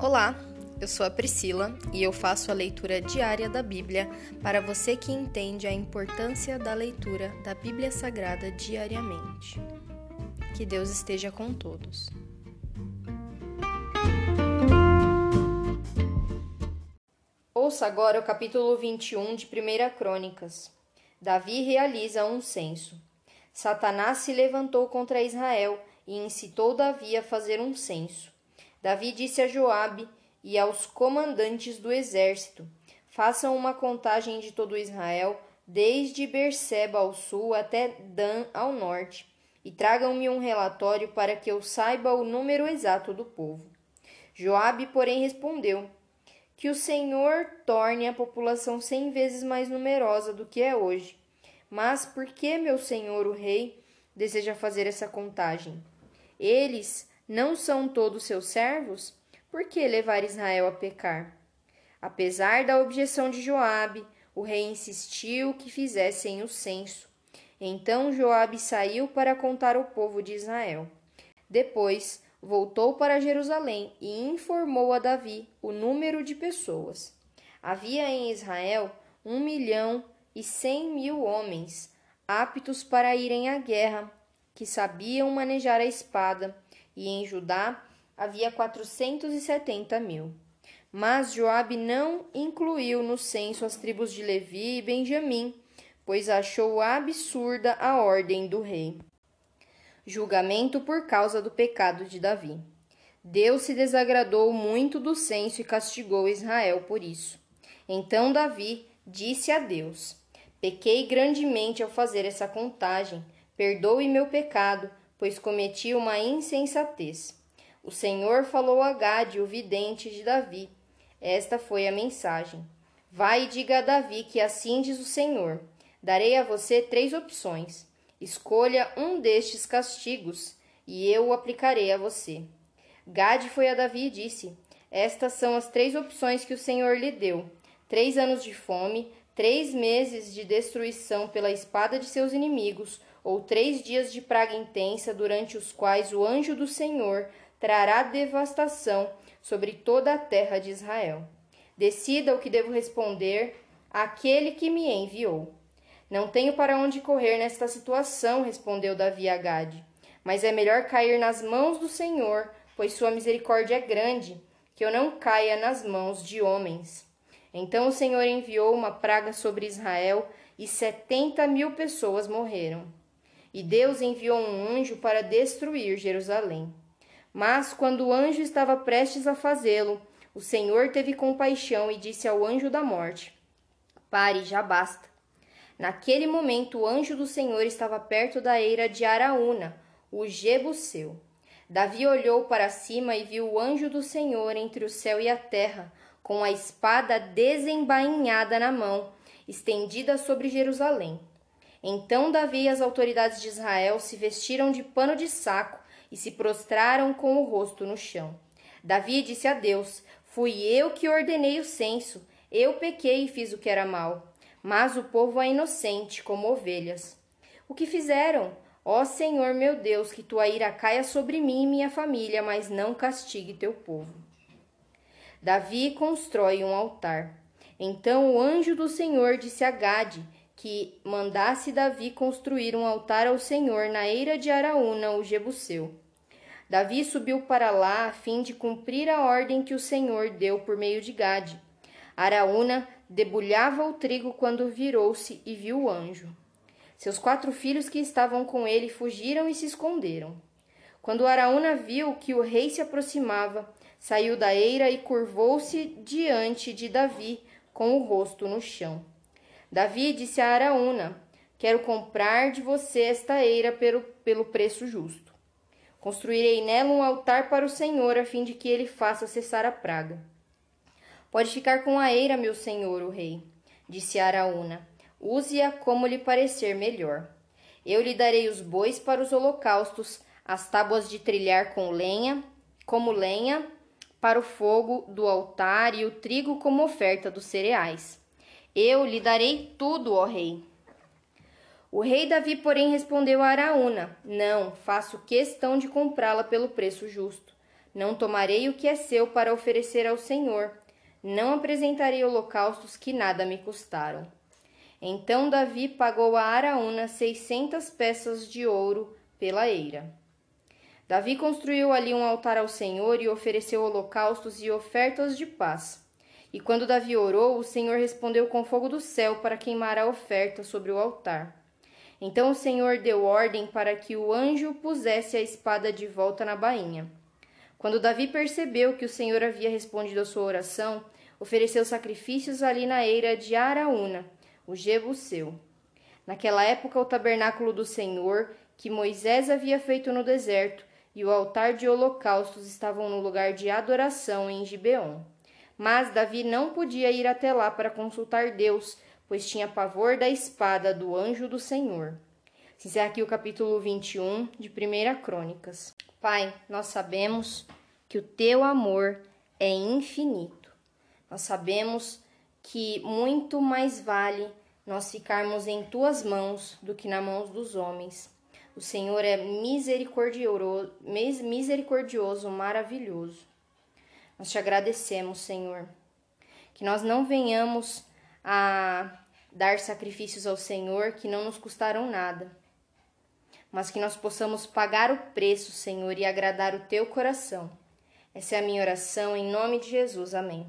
Olá, eu sou a Priscila e eu faço a leitura diária da Bíblia para você que entende a importância da leitura da Bíblia Sagrada diariamente. Que Deus esteja com todos. Ouça agora o capítulo 21 de 1 Crônicas. Davi realiza um censo. Satanás se levantou contra Israel e incitou Davi a fazer um censo. Davi disse a Joabe e aos comandantes do exército: Façam uma contagem de todo Israel, desde Berseba ao sul até Dan ao norte, e tragam-me um relatório para que eu saiba o número exato do povo. Joabe, porém, respondeu: Que o Senhor torne a população cem vezes mais numerosa do que é hoje. Mas por que meu senhor o rei deseja fazer essa contagem? Eles não são todos seus servos? Por que levar Israel a pecar? Apesar da objeção de Joabe, o rei insistiu que fizessem o censo. Então Joabe saiu para contar ao povo de Israel. Depois voltou para Jerusalém e informou a Davi o número de pessoas. Havia em Israel um milhão e cem mil homens aptos para irem à guerra, que sabiam manejar a espada e em Judá havia quatrocentos e setenta mil. Mas Joabe não incluiu no censo as tribos de Levi e Benjamim, pois achou absurda a ordem do rei. Julgamento por causa do pecado de Davi. Deus se desagradou muito do censo e castigou Israel por isso. Então Davi disse a Deus: Pequei grandemente ao fazer essa contagem. Perdoe meu pecado, pois cometi uma insensatez. O Senhor falou a Gade, o vidente de Davi. Esta foi a mensagem. Vai e diga a Davi que assim diz o Senhor: Darei a você três opções. Escolha um destes castigos, e eu o aplicarei a você. Gade foi a Davi e disse: Estas são as três opções que o Senhor lhe deu: três anos de fome, três meses de destruição pela espada de seus inimigos, ou três dias de praga intensa, durante os quais o anjo do Senhor trará devastação sobre toda a terra de Israel. Decida o que devo responder àquele que me enviou. Não tenho para onde correr nesta situação, respondeu Davi a Gade. Mas é melhor cair nas mãos do Senhor, pois sua misericórdia é grande, que eu não caia nas mãos de homens. Então o Senhor enviou uma praga sobre Israel e setenta mil pessoas morreram. E Deus enviou um anjo para destruir Jerusalém. Mas quando o anjo estava prestes a fazê-lo, o Senhor teve compaixão e disse ao anjo da morte: Pare, já basta. Naquele momento, o anjo do Senhor estava perto da eira de Araúna, o Jebuseu. Davi olhou para cima e viu o anjo do Senhor entre o céu e a terra, com a espada desembainhada na mão, estendida sobre Jerusalém. Então Davi e as autoridades de Israel se vestiram de pano de saco e se prostraram com o rosto no chão. Davi disse a Deus: Fui eu que ordenei o censo, eu pequei e fiz o que era mal. Mas o povo é inocente, como ovelhas. O que fizeram? Ó Senhor meu Deus, que tua ira caia sobre mim e minha família, mas não castigue teu povo. Davi constrói um altar. Então o anjo do Senhor disse a Gade que mandasse Davi construir um altar ao Senhor na eira de Araúna, o Jebuseu. Davi subiu para lá a fim de cumprir a ordem que o Senhor deu por meio de Gade. Araúna debulhava o trigo quando virou-se e viu o anjo. Seus quatro filhos que estavam com ele fugiram e se esconderam. Quando Araúna viu que o rei se aproximava, saiu da eira e curvou-se diante de Davi com o rosto no chão. Davi disse a Araúna: Quero comprar de você esta eira pelo, pelo preço justo. Construirei nela um altar para o Senhor, a fim de que ele faça cessar a praga. Pode ficar com a eira, meu senhor, o rei, disse Araúna. Use-a como lhe parecer melhor. Eu lhe darei os bois para os holocaustos, as tábuas de trilhar com lenha, como lenha, para o fogo do altar e o trigo como oferta dos cereais. Eu lhe darei tudo, ó rei. O rei Davi, porém, respondeu a Araúna: Não, faço questão de comprá-la pelo preço justo. Não tomarei o que é seu para oferecer ao Senhor. Não apresentarei holocaustos que nada me custaram. Então Davi pagou a Araúna seiscentas peças de ouro pela eira. Davi construiu ali um altar ao Senhor e ofereceu holocaustos e ofertas de paz. E quando Davi orou, o Senhor respondeu com fogo do céu para queimar a oferta sobre o altar. Então o Senhor deu ordem para que o anjo pusesse a espada de volta na bainha. Quando Davi percebeu que o Senhor havia respondido à sua oração, ofereceu sacrifícios ali na eira de Araúna, o Jebuseu. Naquela época, o tabernáculo do Senhor, que Moisés havia feito no deserto, e o altar de holocaustos estavam no lugar de adoração em Gibeon. Mas Davi não podia ir até lá para consultar Deus, pois tinha pavor da espada do anjo do Senhor. Se encerra aqui o capítulo 21 de 1 Crônicas. Pai, nós sabemos que o teu amor é infinito. Nós sabemos que muito mais vale nós ficarmos em tuas mãos do que na mãos dos homens. O Senhor é misericordioso, misericordioso, maravilhoso. Nós te agradecemos, Senhor. Que nós não venhamos a dar sacrifícios ao Senhor que não nos custaram nada, mas que nós possamos pagar o preço, Senhor, e agradar o teu coração. Essa é a minha oração em nome de Jesus. Amém.